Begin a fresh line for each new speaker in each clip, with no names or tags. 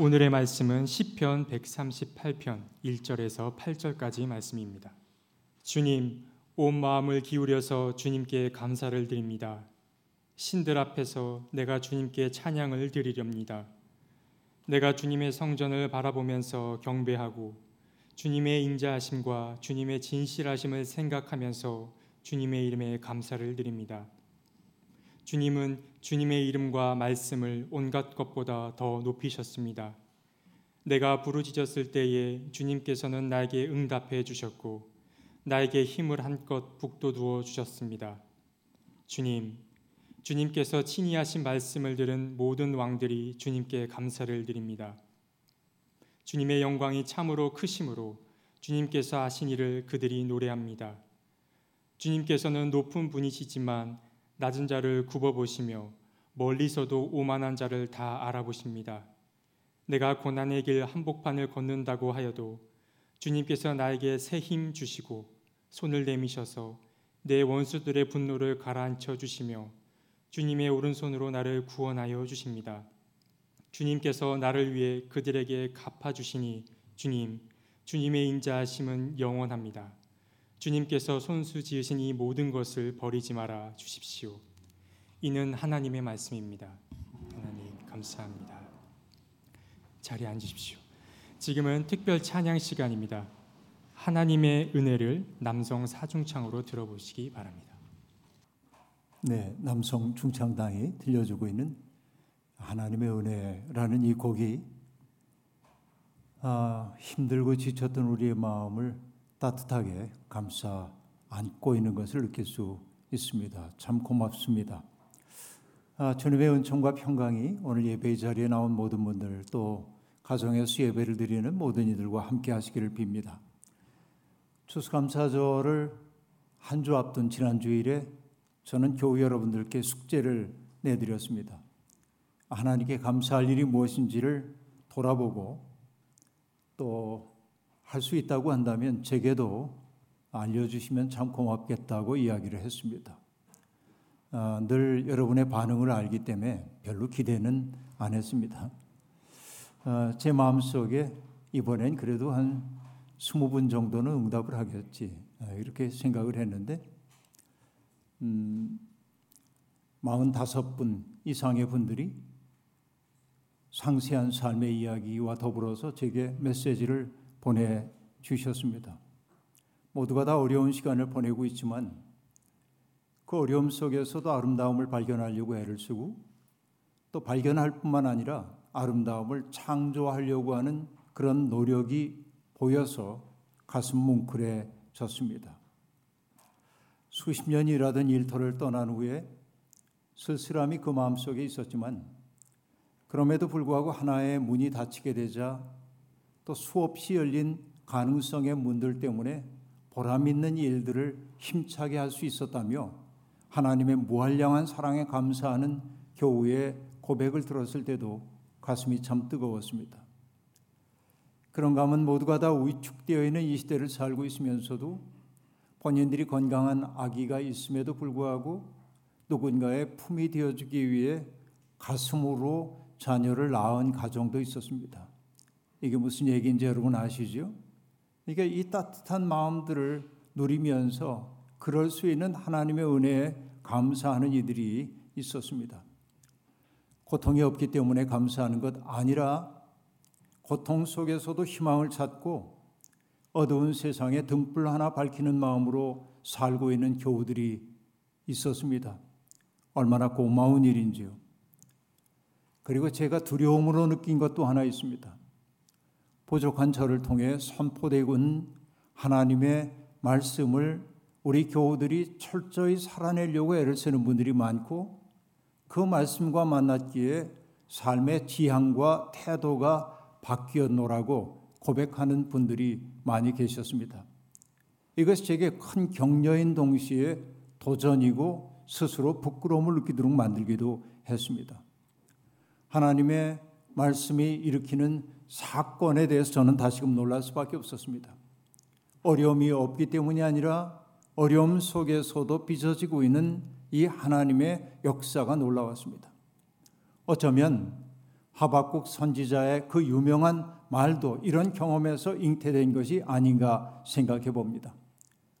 오늘의 말씀은 시편 138편 1절에서 8절까지 말씀입니다. 주님, 온 마음을 기울여서 주님께 감사를 드립니다. 신들 앞에서 내가 주님께 찬양을 드리렵니다. 내가 주님의 성전을 바라보면서 경배하고 주님의 인자하심과 주님의 진실하심을 생각하면서 주님의 이름에 감사를 드립니다. 주님은 주님의 이름과 말씀을 온갖 것보다 더 높이셨습니다. 내가 부르짖었을 때에 주님께서는 나에게 응답해 주셨고 나에게 힘을 한껏 북돋워 주셨습니다. 주님, 주님께서 친히 하신 말씀을 들은 모든 왕들이 주님께 감사를 드립니다. 주님의 영광이 참으로 크심으로 주님께서 하신 일을 그들이 노래합니다. 주님께서는 높은 분이시지만 낮은 자를 굽어 보시며 멀리서도 오만한 자를 다 알아보십니다. 내가 고난의 길 한복판을 걷는다고 하여도 주님께서 나에게 새 힘 주시고 손을 내미셔서 내 원수들의 분노를 가라앉혀 주시며 주님의 오른손으로 나를 구원하여 주십니다. 주님께서 나를 위해 그들에게 갚아 주시니 주님 주님의 인자하심은 영원합니다. 주님께서 손수 지으신 이 모든 것을 버리지 말아 주십시오. 이는 하나님의 말씀입니다. 하나님 감사합니다. 자리에 앉으십시오. 지금은 특별 찬양 시간입니다. 하나님의 은혜를 남성 사중창으로 들어보시기 바랍니다.
네, 남성 중창당이 들려주고 있는 하나님의 은혜라는 이 곡이 아, 힘들고 지쳤던 우리의 마음을 따뜻하게 감싸 안고 있는 것을 느낄 수 있습니다. 참 고맙습니다. 아, 주님의 은총과 평강이 오늘 예배 자리에 나온 모든 분들 또 가정에서 예배를 드리는 모든 이들과 함께 하시기를 빕니다. 추수감사절을 한 주 앞둔 지난 주일에 저는 교우 여러분들께 숙제를 내드렸습니다. 하나님께 감사할 일이 무엇인지를 돌아보고 또 할 수 있다고 한다면 제게도 알려주시면 참 고맙겠다고 이야기를 했습니다. 아, 늘 여러분의 반응을 알기 때문에 별로 기대는 안 했습니다. 아, 제 마음속에 이번엔 그래도 한 20분 정도는 응답을 하겠지 아, 이렇게 생각을 했는데 음, 45분 이상의 분들이 상세한 삶의 이야기와 더불어서 제게 메시지를 보내주셨습니다. 모두가 다 어려운 시간을 보내고 있지만 그 어려움 속에서도 아름다움을 발견하려고 애를 쓰고 또 발견할 뿐만 아니라 아름다움을 창조하려고 하는 그런 노력이 보여서 가슴 뭉클해졌습니다. 수십 년이 일하던 일터를 떠난 후에 쓸쓸함이 그 마음속에 있었지만 그럼에도 불구하고 하나의 문이 닫히게 되자 또 수없이 열린 가능성의 문들 때문에 보람 있는 일들을 힘차게 할 수 있었다며 하나님의 무한량한 사랑에 감사하는 교우의 고백을 들었을 때도 가슴이 참 뜨거웠습니다. 그런가 하면 모두가 다 위축되어 있는 이 시대를 살고 있으면서도 본인들이 건강한 아기가 있음에도 불구하고 누군가의 품이 되어주기 위해 가슴으로 자녀를 낳은 가정도 있었습니다. 이게 무슨 얘기인지 여러분 아시죠? 그러니까 이 따뜻한 마음들을 누리면서 그럴 수 있는 하나님의 은혜에 감사하는 이들이 있었습니다. 고통이 없기 때문에 감사하는 것 아니라 고통 속에서도 희망을 찾고 어두운 세상에 등불 하나 밝히는 마음으로 살고 있는 교우들이 있었습니다. 얼마나 고마운 일인지요. 그리고 제가 두려움으로 느낀 것도 하나 있습니다. 부족한 저를 통해 선포되고 있는 하나님의 말씀을 우리 교우들이 철저히 살아내려고 애를 쓰는 분들이 많고 그 말씀과 만났기에 삶의 지향과 태도가 바뀌었노라고 고백하는 분들이 많이 계셨습니다. 이것이 제게 큰 격려인 동시에 도전이고 스스로 부끄러움을 느끼도록 만들기도 했습니다. 하나님의 말씀이 일으키는 사건에 대해서 저는 다시금 놀랄 수밖에 없었습니다. 어려움이 없기 때문이 아니라 어려움 속에서도 빚어지고 있는 이 하나님의 역사가 놀라웠습니다. 어쩌면 하박국 선지자의 그 유명한 말도 이런 경험에서 잉태된 것이 아닌가 생각해 봅니다.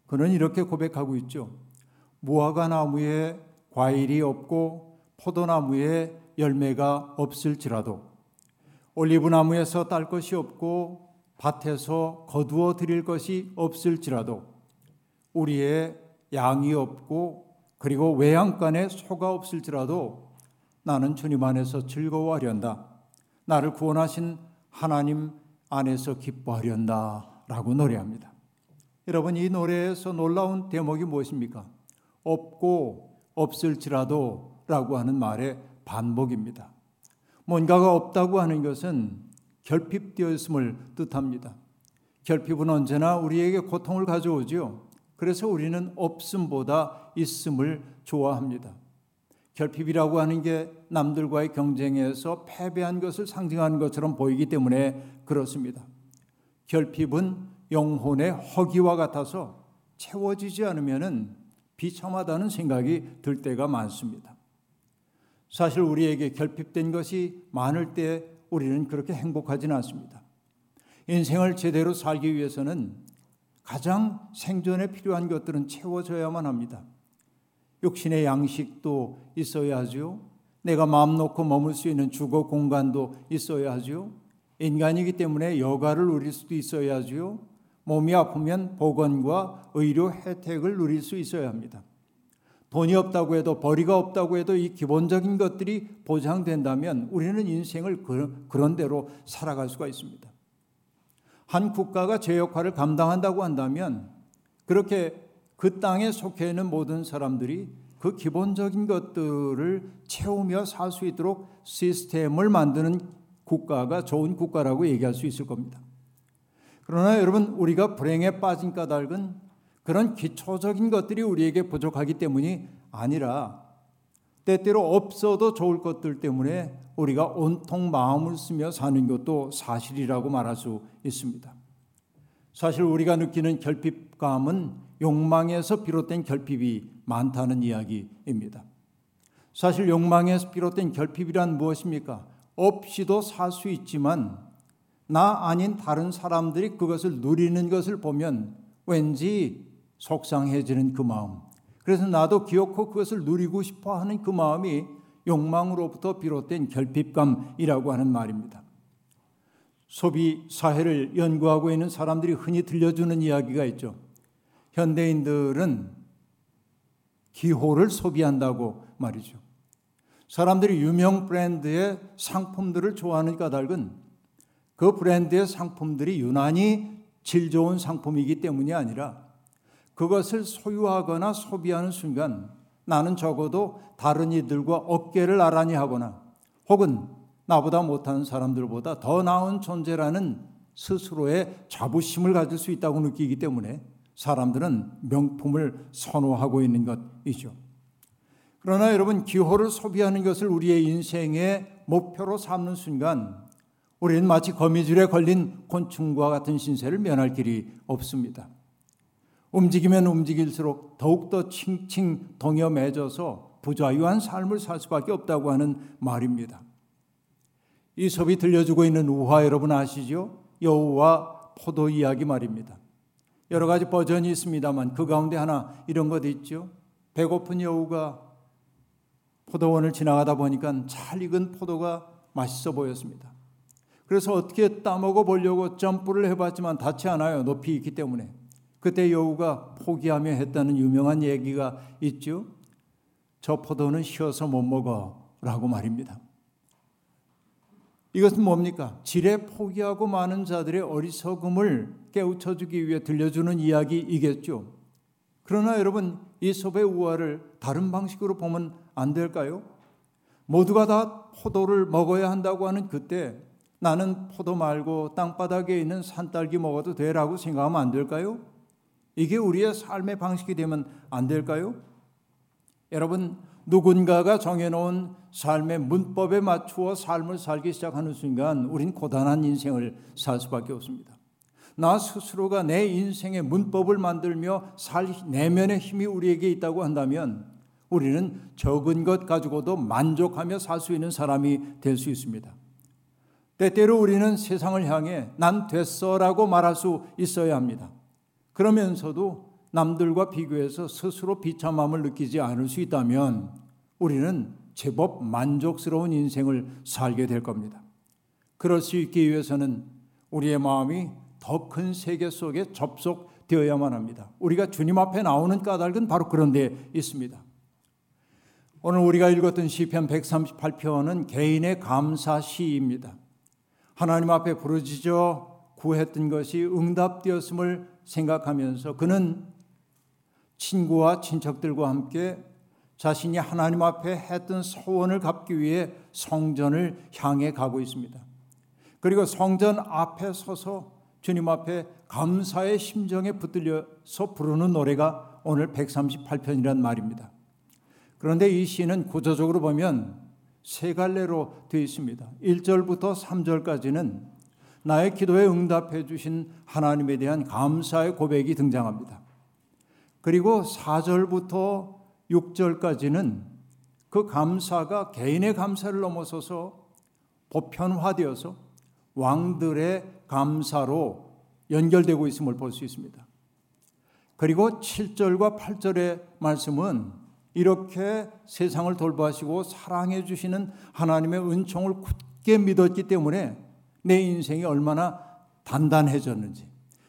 그는 이렇게 고백하고 있죠. 무화과 나무에 과일이 없고 포도나무에 열매가 없을지라도 올리브 나무에서 딸 것이 없고 밭에서 거두어 드릴 것이 없을지라도 우리의 양이 없고 그리고 외양간에 소가 없을지라도 나는 주님 안에서 즐거워하련다. 나를 구원하신 하나님 안에서 기뻐하련다. 라고 노래합니다. 여러분, 이 노래에서 놀라운 대목이 무엇입니까? 없고 없을지라도 라고 하는 말의 반복입니다. 뭔가가 없다고 하는 것은 결핍되어 있음을 뜻합니다. 결핍은 언제나 우리에게 고통을 가져오지요. 그래서 우리는 없음보다 있음을 좋아합니다. 결핍이라고 하는 게 남들과의 경쟁에서 패배한 것을 상징하는 것처럼 보이기 때문에 그렇습니다. 결핍은 영혼의 허기와 같아서 채워지지 않으면 비참하다는 생각이 들 때가 많습니다. 사실 우리에게 결핍된 것이 많을 때 우리는 그렇게 행복하지는 않습니다. 인생을 제대로 살기 위해서는 가장 생존에 필요한 것들은 채워져야만 합니다. 육신의 양식도 있어야 하죠. 내가 마음 놓고 머물 수 있는 주거 공간도 있어야 하죠. 인간이기 때문에 여가를 누릴 수도 있어야 하죠. 몸이 아프면 보건과 의료 혜택을 누릴 수 있어야 합니다. 돈이 없다고 해도 벌이가 없다고 해도 이 기본적인 것들이 보장된다면 우리는 인생을 그런 대로 살아갈 수가 있습니다. 한 국가가 제 역할을 감당한다고 한다면 그렇게 그 땅에 속해 있는 모든 사람들이 그 기본적인 것들을 채우며 살 수 있도록 시스템을 만드는 국가가 좋은 국가라고 얘기할 수 있을 겁니다. 그러나 여러분 우리가 불행에 빠진 까닭은 그런 기초적인 것들이 우리에게 부족하기 때문이 아니라 때때로 없어도 좋을 것들 때문에 우리가 온통 마음을 쓰며 사는 것도 사실이라고 말할 수 있습니다. 사실 우리가 느끼는 결핍감은 욕망에서 비롯된 결핍이 많다는 이야기입니다. 사실 욕망에서 비롯된 결핍이란 무엇입니까? 없이도 살 수 있지만 나 아닌 다른 사람들이 그것을 누리는 것을 보면 왠지 속상해지는 그 마음, 그래서 나도 기억하고 그것을 누리고 싶어 하는 그 마음이 욕망으로부터 비롯된 결핍감이라고 하는 말입니다. 소비 사회를 연구하고 있는 사람들이 흔히 들려주는 이야기가 있죠. 현대인들은 기호를 소비한다고 말이죠. 사람들이 유명 브랜드의 상품들을 좋아하는 까닭은 그 브랜드의 상품들이 유난히 질 좋은 상품이기 때문이 아니라 그것을 소유하거나 소비하는 순간 나는 적어도 다른 이들과 어깨를 나란히 하거나 혹은 나보다 못하는 사람들보다 더 나은 존재라는 스스로의 자부심을 가질 수 있다고 느끼기 때문에 사람들은 명품을 선호하고 있는 것이죠. 그러나 여러분 기호를 소비하는 것을 우리의 인생의 목표로 삼는 순간 우리는 마치 거미줄에 걸린 곤충과 같은 신세를 면할 길이 없습니다. 움직이면 움직일수록 더욱더 칭칭 동여매져서 부자유한 삶을 살 수밖에 없다고 하는 말입니다. 이솝이 들려주고 있는 우화 여러분 아시죠? 여우와 포도 이야기 말입니다. 여러 가지 버전이 있습니다만 그 가운데 하나 이런 것 있죠. 배고픈 여우가 포도원을 지나가다 보니까 잘 익은 포도가 맛있어 보였습니다. 그래서 어떻게 따먹어 보려고 점프를 해봤지만 닿지 않아요. 높이 있기 때문에. 그때 여우가 포기하며 했다는 유명한 얘기가 있죠. 저 포도는 쉬어서 못 먹어 라고 말입니다. 이것은 뭡니까? 지레 포기하고 많은 자들의 어리석음을 깨우쳐주기 위해 들려주는 이야기이겠죠. 그러나 여러분 이 섭의 우화를 다른 방식으로 보면 안 될까요? 모두가 다 포도를 먹어야 한다고 하는 그때 나는 포도 말고 땅바닥에 있는 산딸기 먹어도 되라고 생각하면 안 될까요? 이게 우리의 삶의 방식이 되면 안 될까요? 여러분, 누군가가 정해놓은 삶의 문법에 맞추어 삶을 살기 시작하는 순간 우린 고단한 인생을 살 수밖에 없습니다. 나 스스로가 내 인생의 문법을 만들며 살 내면의 힘이 우리에게 있다고 한다면 우리는 적은 것 가지고도 만족하며 살 수 있는 사람이 될 수 있습니다. 때때로 우리는 세상을 향해 난 됐어라고 말할 수 있어야 합니다. 그러면서도 남들과 비교해서 스스로 비참함을 느끼지 않을 수 있다면 우리는 제법 만족스러운 인생을 살게 될 겁니다. 그럴 수 있기 위해서는 우리의 마음이 더 큰 세계 속에 접속되어야만 합니다. 우리가 주님 앞에 나오는 까닭은 바로 그런 데 있습니다. 오늘 우리가 읽었던 시편 138편은 개인의 감사 시입니다. 하나님 앞에 부르짖어 구했던 것이 응답되었음을 생각하면서 그는 친구와 친척들과 함께 자신이 하나님 앞에 했던 소원을 갚기 위해 성전을 향해 가고 있습니다. 그리고 성전 앞에 서서 주님 앞에 감사의 심정에 붙들려서 부르는 노래가 오늘 138편이란 말입니다. 그런데 이 시는 구조적으로 보면 세 갈래로 되어 있습니다. 1절부터 3절까지는 나의 기도에 응답해 주신 하나님에 대한 감사의 고백이 등장합니다. 그리고 4절부터 6절까지는 그 감사가 개인의 감사를 넘어서서 보편화되어서 왕들의 감사로 연결되고 있음을 볼 수 있습니다. 그리고 7절과 8절의 말씀은 이렇게 세상을 돌보시고 사랑해 주시는 하나님의 은총을 굳게 믿었기 때문에 내 인생이 얼마나 단단해졌는지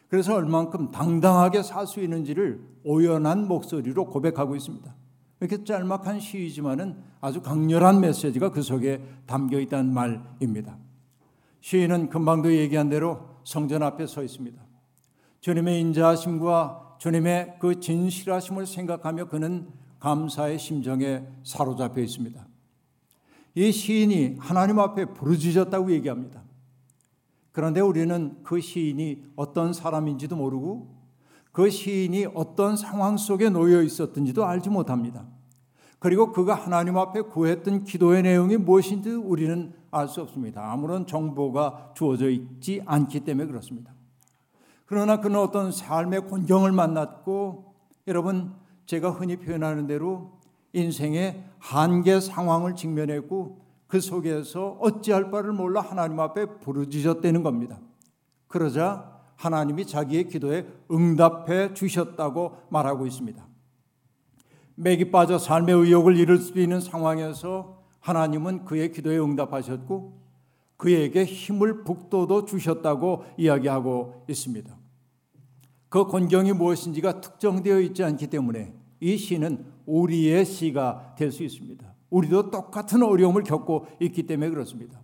그래서 얼만큼 당당하게 살 수 있는지를 오연한 목소리로 고백하고 있습니다. 이렇게 짤막한 시이지만은 아주 강렬한 메시지가 그 속에 담겨 있다는 말입니다. 시인은 금방도 얘기한 대로 성전 앞에 서 있습니다. 주님의 인자하심과 주님의 그 진실하심을 생각하며 그는 감사의 심정에 사로잡혀 있습니다. 이 시인이 하나님 앞에 부르짖었다고 얘기합니다. 그런데 우리는 그 시인이 어떤 사람인지도 모르고 그 시인이 어떤 상황 속에 놓여 있었던지도 알지 못합니다. 그리고 그가 하나님 앞에 구했던 기도의 내용이 무엇인지 우리는 알 수 없습니다. 아무런 정보가 주어져 있지 않기 때문에 그렇습니다. 그러나 그는 어떤 삶의 곤경을 만났고 여러분 제가 흔히 표현하는 대로 인생의 한계 상황을 직면했고 그 속에서 어찌할 바를 몰라 하나님 앞에 부르짖었다는 겁니다. 그러자 하나님이 자기의 기도에 응답해 주셨다고 말하고 있습니다. 맥이 빠져 삶의 의욕을 잃을 수 있는 상황에서 하나님은 그의 기도에 응답하셨고 그에게 힘을 북돋워 주셨다고 이야기하고 있습니다. 그 곤경이 무엇인지가 특정되어 있지 않기 때문에 이 시는 우리의 시가 될 수 있습니다. 우리도 똑같은 어려움을 겪고 있기 때문에 그렇습니다.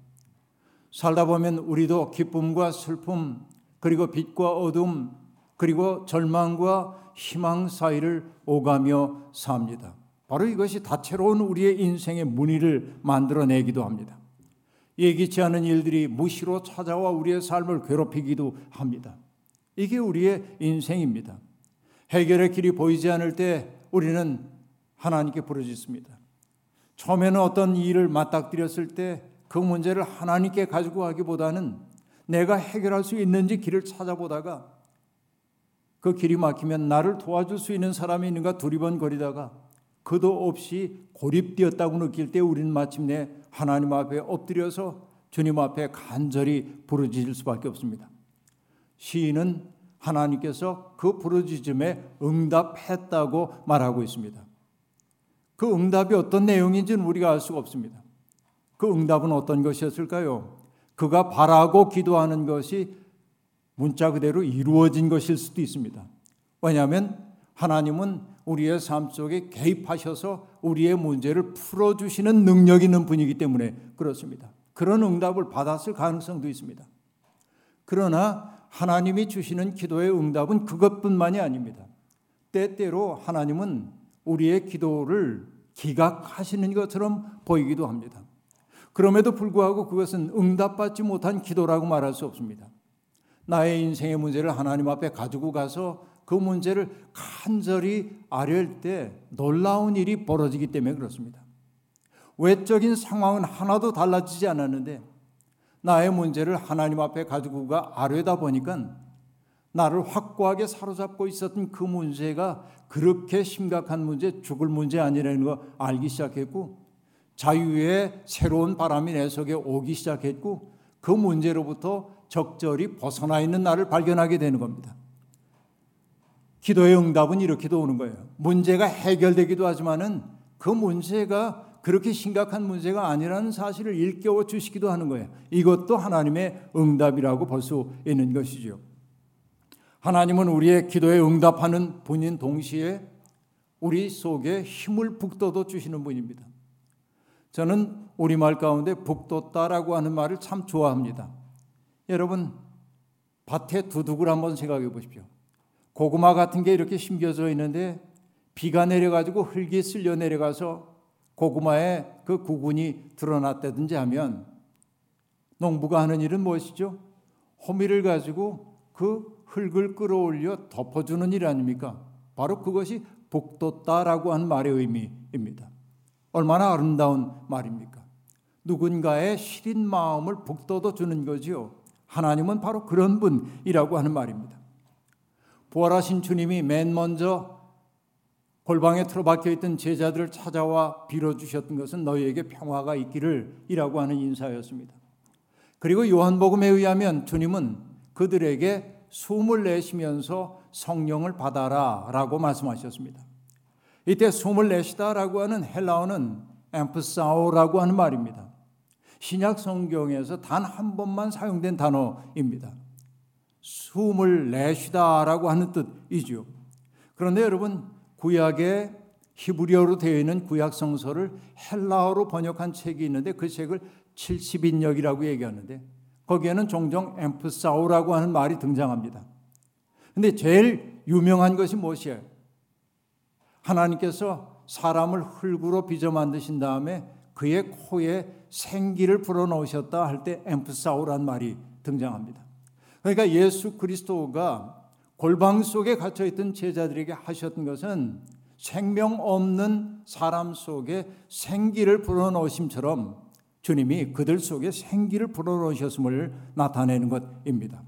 살다 보면 우리도 기쁨과 슬픔, 그리고 빛과 어둠, 그리고 절망과 희망 사이를 오가며 삽니다. 바로 이것이 다채로운 우리의 인생의 무늬를 만들어내기도 합니다. 예기치 않은 일들이 무시로 찾아와 우리의 삶을 괴롭히기도 합니다. 이게 우리의 인생입니다. 해결의 길이 보이지 않을 때 우리는 하나님께 부르짖습니다. 처음에는 어떤 일을 맞닥뜨렸을 때 그 문제를 하나님께 가지고 가기보다는 내가 해결할 수 있는지 길을 찾아보다가 그 길이 막히면 나를 도와줄 수 있는 사람이 있는가 두리번거리다가 그도 없이 고립되었다고 느낄 때 우리는 마침내 하나님 앞에 엎드려서 주님 앞에 간절히 부르짖을 수밖에 없습니다. 시인은 하나님께서 그 부르짖음에 응답했다고 말하고 있습니다. 그 응답이 어떤 내용인지는 우리가 알 수가 없습니다. 그 응답은 어떤 것이었을까요? 그가 바라고 기도하는 것이 문자 그대로 이루어진 것일 수도 있습니다. 왜냐하면 하나님은 우리의 삶 속에 개입하셔서 우리의 문제를 풀어주시는 능력 있는 분이기 때문에 그렇습니다. 그런 응답을 받았을 가능성도 있습니다. 그러나 하나님이 주시는 기도의 응답은 그것뿐만이 아닙니다. 때때로 하나님은 우리의 기도를 기각하시는 것처럼 보이기도 합니다. 그럼에도 불구하고 그것은 응답받지 못한 기도라고 말할 수 없습니다. 나의 인생의 문제를 하나님 앞에 가지고 가서 그 문제를 간절히 아뢰을 때 놀라운 일이 벌어지기 때문에 그렇습니다. 외적인 상황은 하나도 달라지지 않았는데 나의 문제를 하나님 앞에 가지고 가 아뢰다 보니까 나를 확고하게 사로잡고 있었던 그 문제가 그렇게 심각한 문제, 죽을 문제 아니라는 거 알기 시작했고 자유의 새로운 바람이 내 속에 오기 시작했고 그 문제로부터 적절히 벗어나 있는 나를 발견하게 되는 겁니다. 기도의 응답은 이렇게도 오는 거예요. 문제가 해결되기도 하지만은 그 문제가 그렇게 심각한 문제가 아니라는 사실을 일깨워 주시기도 하는 거예요. 이것도 하나님의 응답이라고 볼 수 있는 것이죠. 하나님은 우리의 기도에 응답하는 분인 동시에 우리 속에 힘을 북돋워 주시는 분입니다. 저는 우리말 가운데 북돋다라고 하는 말을 참 좋아합니다. 여러분 밭에 두둑을 한번 생각해 보십시오. 고구마 같은 게 이렇게 심겨져 있는데 비가 내려가지고 흙이 쓸려 내려가서 고구마에 그 구근이 드러났다든지 하면 농부가 하는 일은 무엇이죠? 호미를 가지고 그 흙을 끌어올려 덮어주는 일 아닙니까? 바로 그것이 복돋다라고 하는 말의 의미입니다. 얼마나 아름다운 말입니까? 누군가의 시린 마음을 북돋워 주는 거지요. 하나님은 바로 그런 분이라고 하는 말입니다. 부활하신 주님이 맨 먼저 골방에 틀어박혀 있던 제자들을 찾아와 빌어주셨던 것은 너희에게 평화가 있기를 이라고 하는 인사였습니다. 그리고 요한복음에 의하면 주님은 그들에게 숨을 내쉬면서 성령을 받아라 라고 말씀하셨습니다. 이때 숨을 내쉬다 라고 하는 헬라어는 엠프사오라고 하는 말입니다. 신약 성경에서 단 한 번만 사용된 단어입니다. 숨을 내쉬다 라고 하는 뜻이죠. 그런데 여러분 구약의 히브리어로 되어 있는 구약 성서를 헬라어로 번역한 책이 있는데 그 책을 70인역이라고 얘기하는데 거기에는 종종 엠프사우라고 하는 말이 등장합니다. 근데 제일 유명한 것이 무엇이에요? 하나님께서 사람을 흙으로 빚어 만드신 다음에 그의 코에 생기를 불어넣으셨다 할 때 엠프사우란 말이 등장합니다. 그러니까 예수 그리스도가 골방 속에 갇혀 있던 제자들에게 하셨던 것은 생명 없는 사람 속에 생기를 불어넣으심처럼 주님이 그들 속에 생기를 불어넣으셨음을 나타내는 것입니다.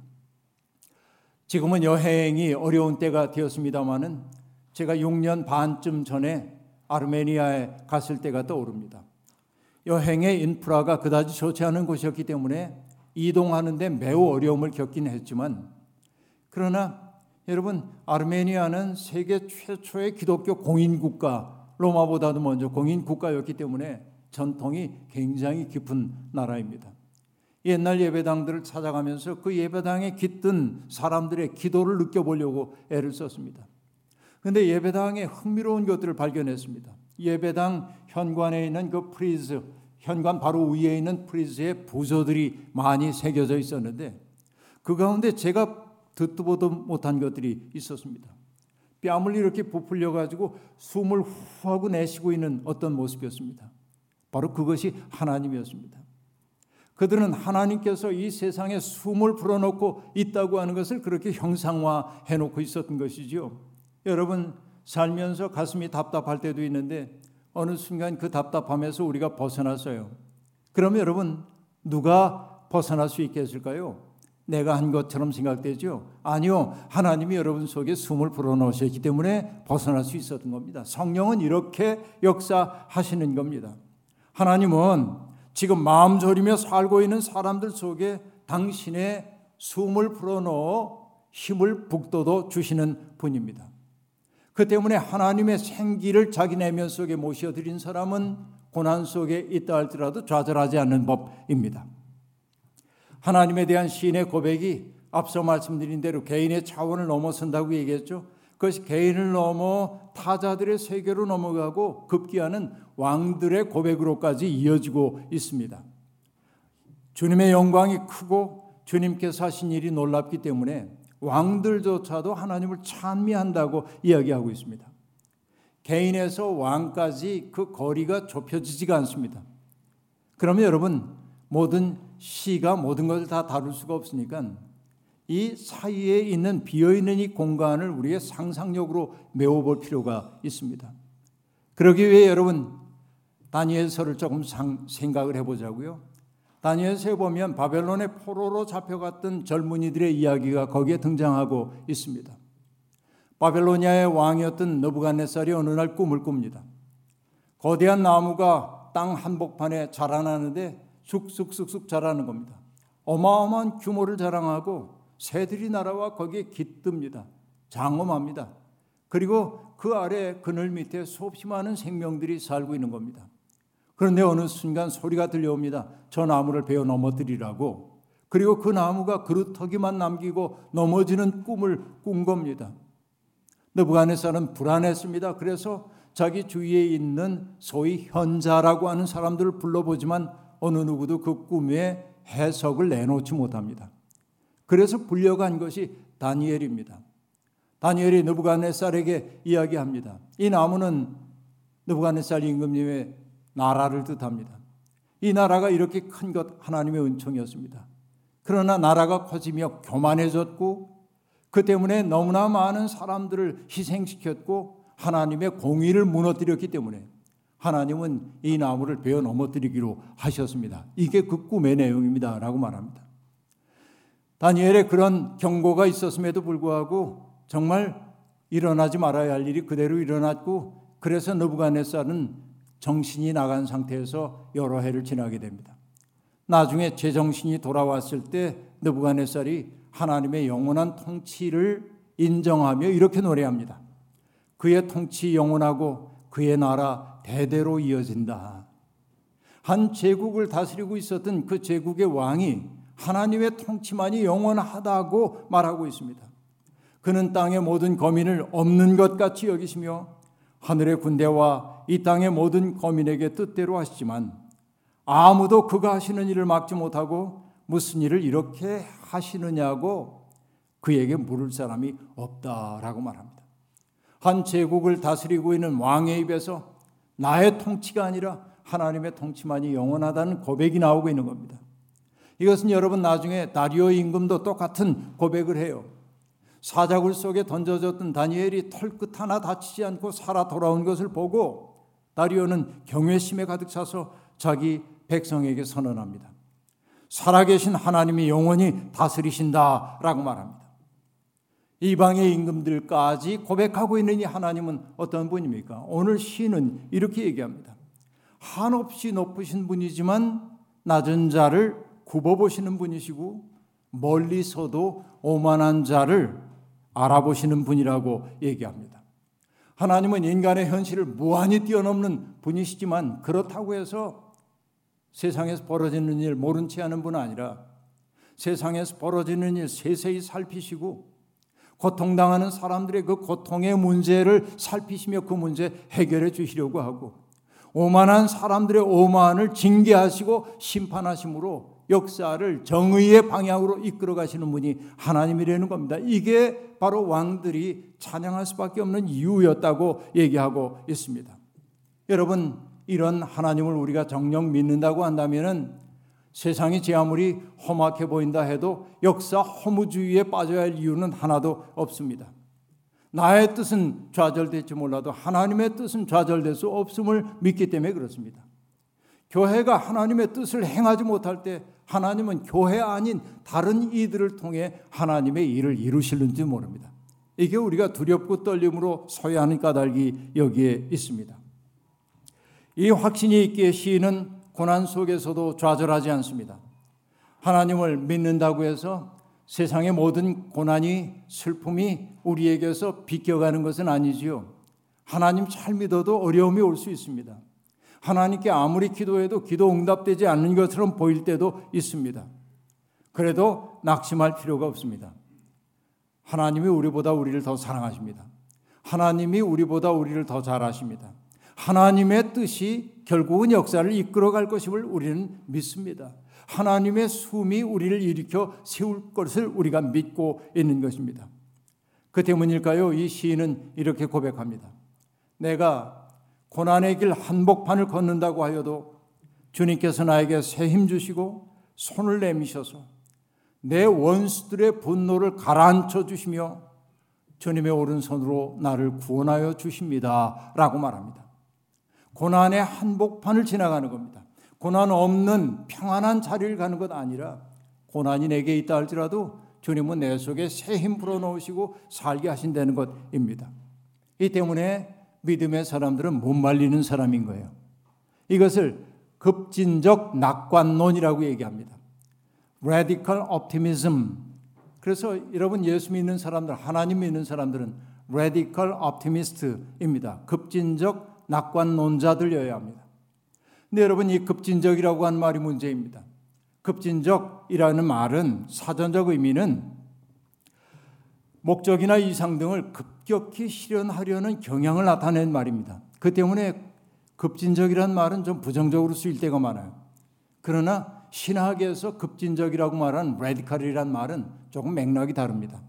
지금은 여행이 어려운 때가 되었습니다마는 제가 6년 반쯤 전에 아르메니아에 갔을 때가 떠오릅니다. 여행의 인프라가 그다지 좋지 않은 곳이었기 때문에 이동하는데 매우 어려움을 겪긴 했지만 그러나 여러분 아르메니아는 세계 최초의 기독교 공인 국가 로마보다도 먼저 공인 국가였기 때문에 전통이 굉장히 깊은 나라입니다. 옛날 예배당들을 찾아가면서 그 예배당에 깃든 사람들의 기도를 느껴보려고 애를 썼습니다. 그런데 예배당에 흥미로운 것들을 발견했습니다. 예배당 현관에 있는 그 프리즈, 현관 바로 위에 있는 프리즈의 부조들이 많이 새겨져 있었는데 그 가운데 제가 듣도 보도 못한 것들이 있었습니다. 뺨을 이렇게 부풀려 가지고 숨을 후 하고 내쉬고 있는 어떤 모습이었습니다. 바로 그것이 하나님이었습니다. 그들은 하나님께서 이 세상에 숨을 불어넣고 있다고 하는 것을 그렇게 형상화해 놓고 있었던 것이죠. 여러분 살면서 가슴이 답답할 때도 있는데 어느 순간 그 답답함에서 우리가 벗어났어요. 그러면 여러분 누가 벗어날 수 있겠을까요? 내가 한 것처럼 생각되죠? 아니요. 하나님이 여러분 속에 숨을 불어넣으셨기 때문에 벗어날 수 있었던 겁니다. 성령은 이렇게 역사하시는 겁니다. 하나님은 지금 마음 졸이며 살고 있는 사람들 속에 당신의 숨을 불어넣어 힘을 북돋워 주시는 분입니다. 그 때문에 하나님의 생기를 자기 내면 속에 모셔드린 사람은 고난 속에 있다 할지라도 좌절하지 않는 법입니다. 하나님에 대한 시인의 고백이 앞서 말씀드린 대로 개인의 차원을 넘어선다고 얘기했죠. 그것이 개인을 넘어 타자들의 세계로 넘어가고 급기야는 왕들의 고백으로까지 이어지고 있습니다. 주님의 영광이 크고 주님께서 하신 일이 놀랍기 때문에 왕들조차도 하나님을 찬미한다고 이야기하고 있습니다. 개인에서 왕까지 그 거리가 좁혀지지가 않습니다. 그러면 여러분 모든 시가 모든 것을 다 다룰 수가 없으니까 이 사이에 있는 비어 있는 이 공간을 우리의 상상력으로 메워볼 필요가 있습니다. 그러기 위해 여러분 다니엘서를 조금 상, 생각을 해보자고요. 다니엘서에 보면 바벨론의 포로로 잡혀갔던 젊은이들의 이야기가 거기에 등장하고 있습니다. 바벨로니아의 왕이었던 너부갓네살이 어느 날 꿈을 꿉니다. 거대한 나무가 땅 한복판에 자라나는데 쑥쑥쑥쑥 자라는 겁니다. 어마어마한 규모를 자랑하고 새들이 날아와 거기에 깃듭니다. 장엄합니다. 그리고 그 아래 그늘 밑에 수없이 많은 생명들이 살고 있는 겁니다. 그런데 어느 순간 소리가 들려옵니다. 저 나무를 베어 넘어뜨리라고. 그리고 그 나무가 그루터기만 남기고 넘어지는 꿈을 꾼 겁니다. 느부갓네살은 불안했습니다. 그래서 자기 주위에 있는 소위 현자라고 하는 사람들을 불러보지만 어느 누구도 그 꿈의 해석을 내놓지 못합니다. 그래서 불려간 것이 다니엘입니다. 다니엘이 느부갓네살에게 이야기합니다. 이 나무는 느부갓네살 임금님의 나라를 뜻합니다. 이 나라가 이렇게 큰 것 하나님의 은총이었습니다. 그러나 나라가 커지며 교만해졌고 그 때문에 너무나 많은 사람들을 희생시켰고 하나님의 공의를 무너뜨렸기 때문에 하나님은 이 나무를 베어 넘어뜨리기로 하셨습니다. 이게 그 꿈의 내용입니다. 라고 말합니다. 다니엘의 그런 경고가 있었음에도 불구하고 정말 일어나지 말아야 할 일이 그대로 일어났고 그래서 느부갓네살은 정신이 나간 상태에서 여러 해를 지나게 됩니다. 나중에 제정신이 돌아왔을 때 느부갓네살이 하나님의 영원한 통치를 인정하며 이렇게 노래합니다. 그의 통치 영원하고 그의 나라 대대로 이어진다. 한 제국을 다스리고 있었던 그 제국의 왕이 하나님의 통치만이 영원하다고 말하고 있습니다. 그는 땅의 모든 거민을 없는 것 같이 여기시며 하늘의 군대와 이 땅의 모든 거민에게 뜻대로 하시지만 아무도 그가 하시는 일을 막지 못하고 무슨 일을 이렇게 하시느냐고 그에게 물을 사람이 없다라고 말합니다. 한 제국을 다스리고 있는 왕의 입에서 나의 통치가 아니라 하나님의 통치만이 영원하다는 고백이 나오고 있는 겁니다. 이것은 여러분 나중에 다리오 임금도 똑같은 고백을 해요. 사자굴 속에 던져졌던 다니엘이 털끝 하나 다치지 않고 살아 돌아온 것을 보고 다리오는 경외심에 가득 차서 자기 백성에게 선언합니다. 살아계신 하나님이 영원히 다스리신다라고 말합니다. 이방의 임금들까지 고백하고 있는 이 하나님은 어떤 분입니까? 오늘 시는 이렇게 얘기합니다. 한없이 높으신 분이지만 낮은 자를 굽어보시는 분이시고 멀리서도 오만한 자를 알아보시는 분이라고 얘기합니다. 하나님은 인간의 현실을 무한히 뛰어넘는 분이시지만 그렇다고 해서 세상에서 벌어지는 일 모른 채 하는 분은 아니라 세상에서 벌어지는 일 세세히 살피시고 고통당하는 사람들의 그 고통의 문제를 살피시며 그 문제 해결해 주시려고 하고 오만한 사람들의 오만을 징계하시고 심판하심으로 역사를 정의의 방향으로 이끌어 가시는 분이 하나님이라는 겁니다. 이게 바로 왕들이 찬양할 수밖에 없는 이유였다고 얘기하고 있습니다. 여러분, 이런 하나님을 우리가 정령 믿는다고 한다면은 세상이 제 아무리 험악해 보인다 해도 역사 허무주의에 빠져야 할 이유는 하나도 없습니다. 나의 뜻은 좌절될지 몰라도 하나님의 뜻은 좌절될 수 없음을 믿기 때문에 그렇습니다. 교회가 하나님의 뜻을 행하지 못할 때 하나님은 교회 아닌 다른 이들을 통해 하나님의 일을 이루실는지 모릅니다. 이게 우리가 두렵고 떨림으로 서야 하는 까닭이 여기에 있습니다. 이 확신이 있기에 시인은 고난 속에서도 좌절하지 않습니다. 하나님을 믿는다고 해서 세상의 모든 고난이 슬픔이 우리에게서 비껴가는 것은 아니지요. 하나님 잘 믿어도 어려움이 올 수 있습니다. 하나님께 아무리 기도해도 기도 응답되지 않는 것처럼 보일 때도 있습니다. 그래도 낙심할 필요가 없습니다. 하나님이 우리보다 우리를 더 사랑하십니다. 하나님이 우리보다 우리를 더 잘하십니다. 하나님의 뜻이 결국은 역사를 이끌어갈 것임을 우리는 믿습니다. 하나님의 숨이 우리를 일으켜 세울 것을 우리가 믿고 있는 것입니다. 그 때문일까요? 이 시인은 이렇게 고백합니다. 내가 고난의 길 한복판을 걷는다고 하여도 주님께서 나에게 새 힘 주시고 손을 내미셔서 내 원수들의 분노를 가라앉혀 주시며 주님의 오른손으로 나를 구원하여 주십니다. 라고 말합니다. 고난의 한복판을 지나가는 겁니다. 고난 없는 평안한 자리를 가는 것 아니라 고난이 내게 있다 할지라도 주님은 내 속에 새 힘 불어넣으시고 살게 하신다는 것입니다. 이 때문에 믿음의 사람들은 못 말리는 사람인 거예요. 이것을 급진적 낙관론이라고 얘기합니다. radical optimism. 그래서 여러분 예수 믿는 사람들, 하나님 믿는 사람들은 radical optimist입니다. 급진적 낙관론자들이어야 합니다. 근데 여러분 이 급진적이라고 한 말이 문제입니다. 급진적이라는 말은 사전적 의미는 목적이나 이상 등을 급격히 실현하려는 경향을 나타낸 말입니다. 그 때문에 급진적이라는 말은 좀 부정적으로 쓰일 때가 많아요. 그러나 신학에서 급진적이라고 말하는 radical이란 말은 조금 맥락이 다릅니다.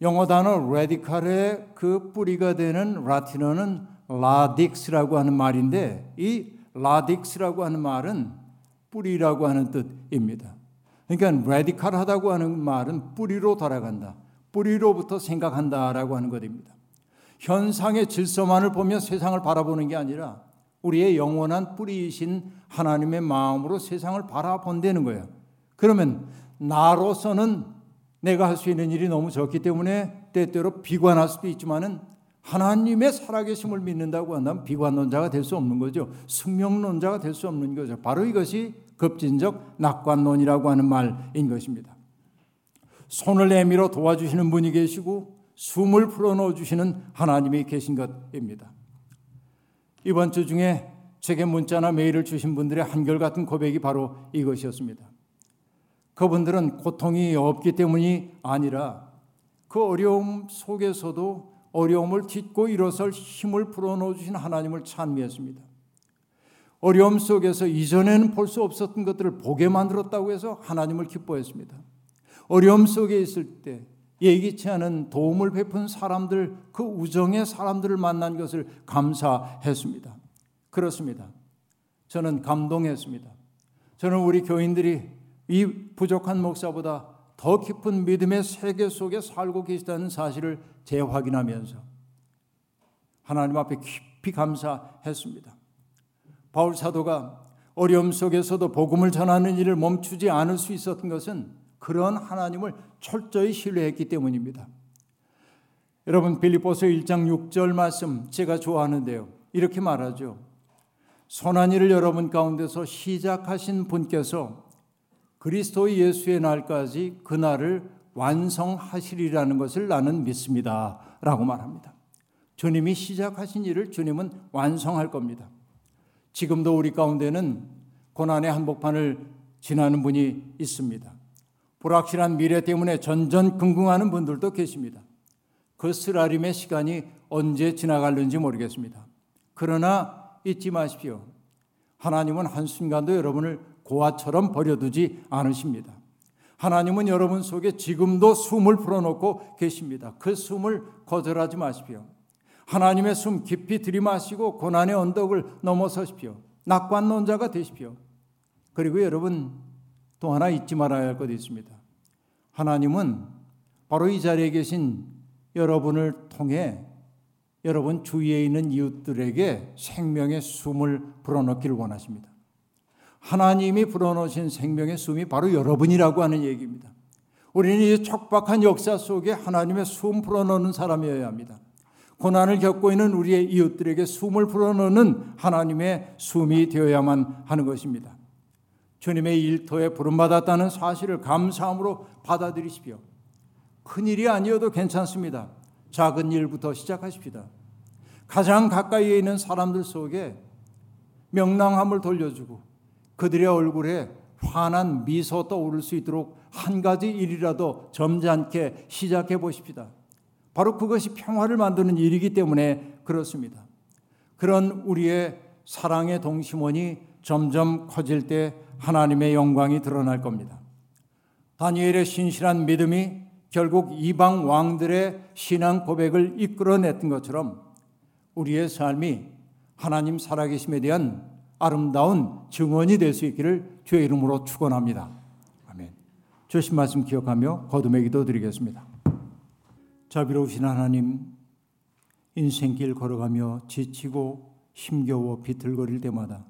영어 단어 radical의 그 뿌리가 되는 라틴어는 radix라고 하는 말인데 이 radix라고 하는 말은 뿌리라고 하는 뜻입니다. 그러니까 radical하다고 하는 말은 뿌리로 돌아간다. 뿌리로부터 생각한다라고 하는 것입니다. 현상의 질서만을 보며 세상을 바라보는 게 아니라 우리의 영원한 뿌리이신 하나님의 마음으로 세상을 바라본다는 거예요. 그러면 나로서는 내가 할 수 있는 일이 너무 적기 때문에 때때로 비관할 수도 있지만은 하나님의 살아계심을 믿는다고 한다면 비관론자가 될 수 없는 거죠. 숙명론자가 될 수 없는 거죠. 바로 이것이 급진적 낙관론이라고 하는 말인 것입니다. 손을 내밀어 도와주시는 분이 계시고 숨을 풀어넣어 주시는 하나님이 계신 것입니다. 이번 주 중에 제게 문자나 메일을 주신 분들의 한결같은 고백이 바로 이것이었습니다. 그분들은 고통이 없기 때문이 아니라 그 어려움 속에서도 어려움을 딛고 일어설 힘을 불어넣어 주신 하나님을 찬미했습니다. 어려움 속에서 이전에는 볼 수 없었던 것들을 보게 만들었다고 해서 하나님을 기뻐했습니다. 어려움 속에 있을 때 예기치 않은 도움을 베푼 사람들, 그 우정의 사람들을 만난 것을 감사했습니다. 그렇습니다. 저는 감동했습니다. 저는 우리 교인들이 이 부족한 목사보다 더 깊은 믿음의 세계 속에 살고 계시다는 사실을 재확인하면서 하나님 앞에 깊이 감사했습니다. 바울 사도가 어려움 속에서도 복음을 전하는 일을 멈추지 않을 수 있었던 것은 그런 하나님을 철저히 신뢰했기 때문입니다. 여러분 빌립보서 1장 6절 말씀 제가 좋아하는데요. 이렇게 말하죠. 선한 일을 여러분 가운데서 시작하신 분께서 그리스도 예수의 날까지 그 날을 완성하시리라는 것을 나는 믿습니다. 라고 말합니다. 주님이 시작하신 일을 주님은 완성할 겁니다. 지금도 우리 가운데는 고난의 한복판을 지나는 분이 있습니다. 불확실한 미래 때문에 전전긍긍하는 분들도 계십니다. 그 쓰라림의 시간이 언제 지나갈는지 모르겠습니다. 그러나 잊지 마십시오. 하나님은 한순간도 여러분을 고아처럼 버려두지 않으십니다. 하나님은 여러분 속에 지금도 숨을 불어넣고 계십니다. 그 숨을 거절하지 마십시오. 하나님의 숨 깊이 들이마시고 고난의 언덕을 넘어서십시오. 낙관론자가 되십시오. 그리고 여러분 또 하나 잊지 말아야 할 것이 있습니다. 하나님은 바로 이 자리에 계신 여러분을 통해 여러분 주위에 있는 이웃들에게 생명의 숨을 불어넣기를 원하십니다. 하나님이 불어넣으신 생명의 숨이 바로 여러분이라고 하는 얘기입니다. 우리는 이 척박한 역사 속에 하나님의 숨 불어넣는 사람이어야 합니다. 고난을 겪고 있는 우리의 이웃들에게 숨을 불어넣는 하나님의 숨이 되어야만 하는 것입니다. 주님의 일터에 부름받았다는 사실을 감사함으로 받아들이십시오. 큰 일이 아니어도 괜찮습니다. 작은 일부터 시작하십시다. 가장 가까이에 있는 사람들 속에 명랑함을 돌려주고 그들의 얼굴에 환한 미소 떠오를 수 있도록 한 가지 일이라도 점잖게 시작해 보십시다. 바로 그것이 평화를 만드는 일이기 때문에 그렇습니다. 그런 우리의 사랑의 동심원이 점점 커질 때 하나님의 영광이 드러날 겁니다. 다니엘의 신실한 믿음이 결국 이방 왕들의 신앙 고백을 이끌어냈던 것처럼 우리의 삶이 하나님 살아계심에 대한 아름다운 증언이 될 수 있기를 주의 이름으로 축원합니다. 아멘. 주신 말씀 기억하며 거듭의 기도 드리겠습니다. 자비로우신 하나님, 인생길 걸어가며 지치고 힘겨워 비틀거릴 때마다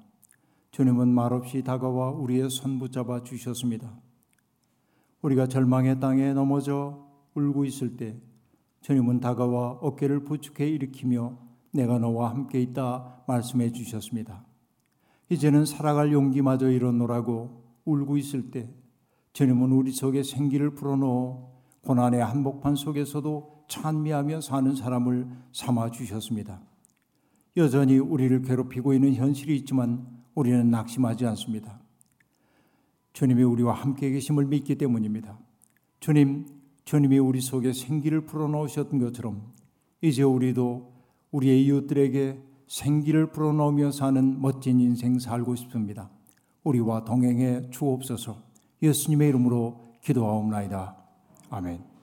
주님은 말없이 다가와 우리의 손 붙잡아 주셨습니다. 우리가 절망의 땅에 넘어져 울고 있을 때 주님은 다가와 어깨를 부축해 일으키며 내가 너와 함께 있다 말씀해 주셨습니다. 이제는 살아갈 용기마저 잃었노라고 울고 있을 때 주님은 우리 속에 생기를 불어넣어 고난의 한복판 속에서도 찬미하며 사는 사람을 삼아 주셨습니다. 여전히 우리를 괴롭히고 있는 현실이 있지만 우리는 낙심하지 않습니다. 주님이 우리와 함께 계심을 믿기 때문입니다. 주님, 주님이 우리 속에 생기를 불어넣으셨던 것처럼 이제 우리도 우리의 이웃들에게 생기를 불어넣으며 사는 멋진 인생 살고 싶습니다. 우리와 동행해 주옵소서 예수님의 이름으로 기도하옵나이다. 아멘.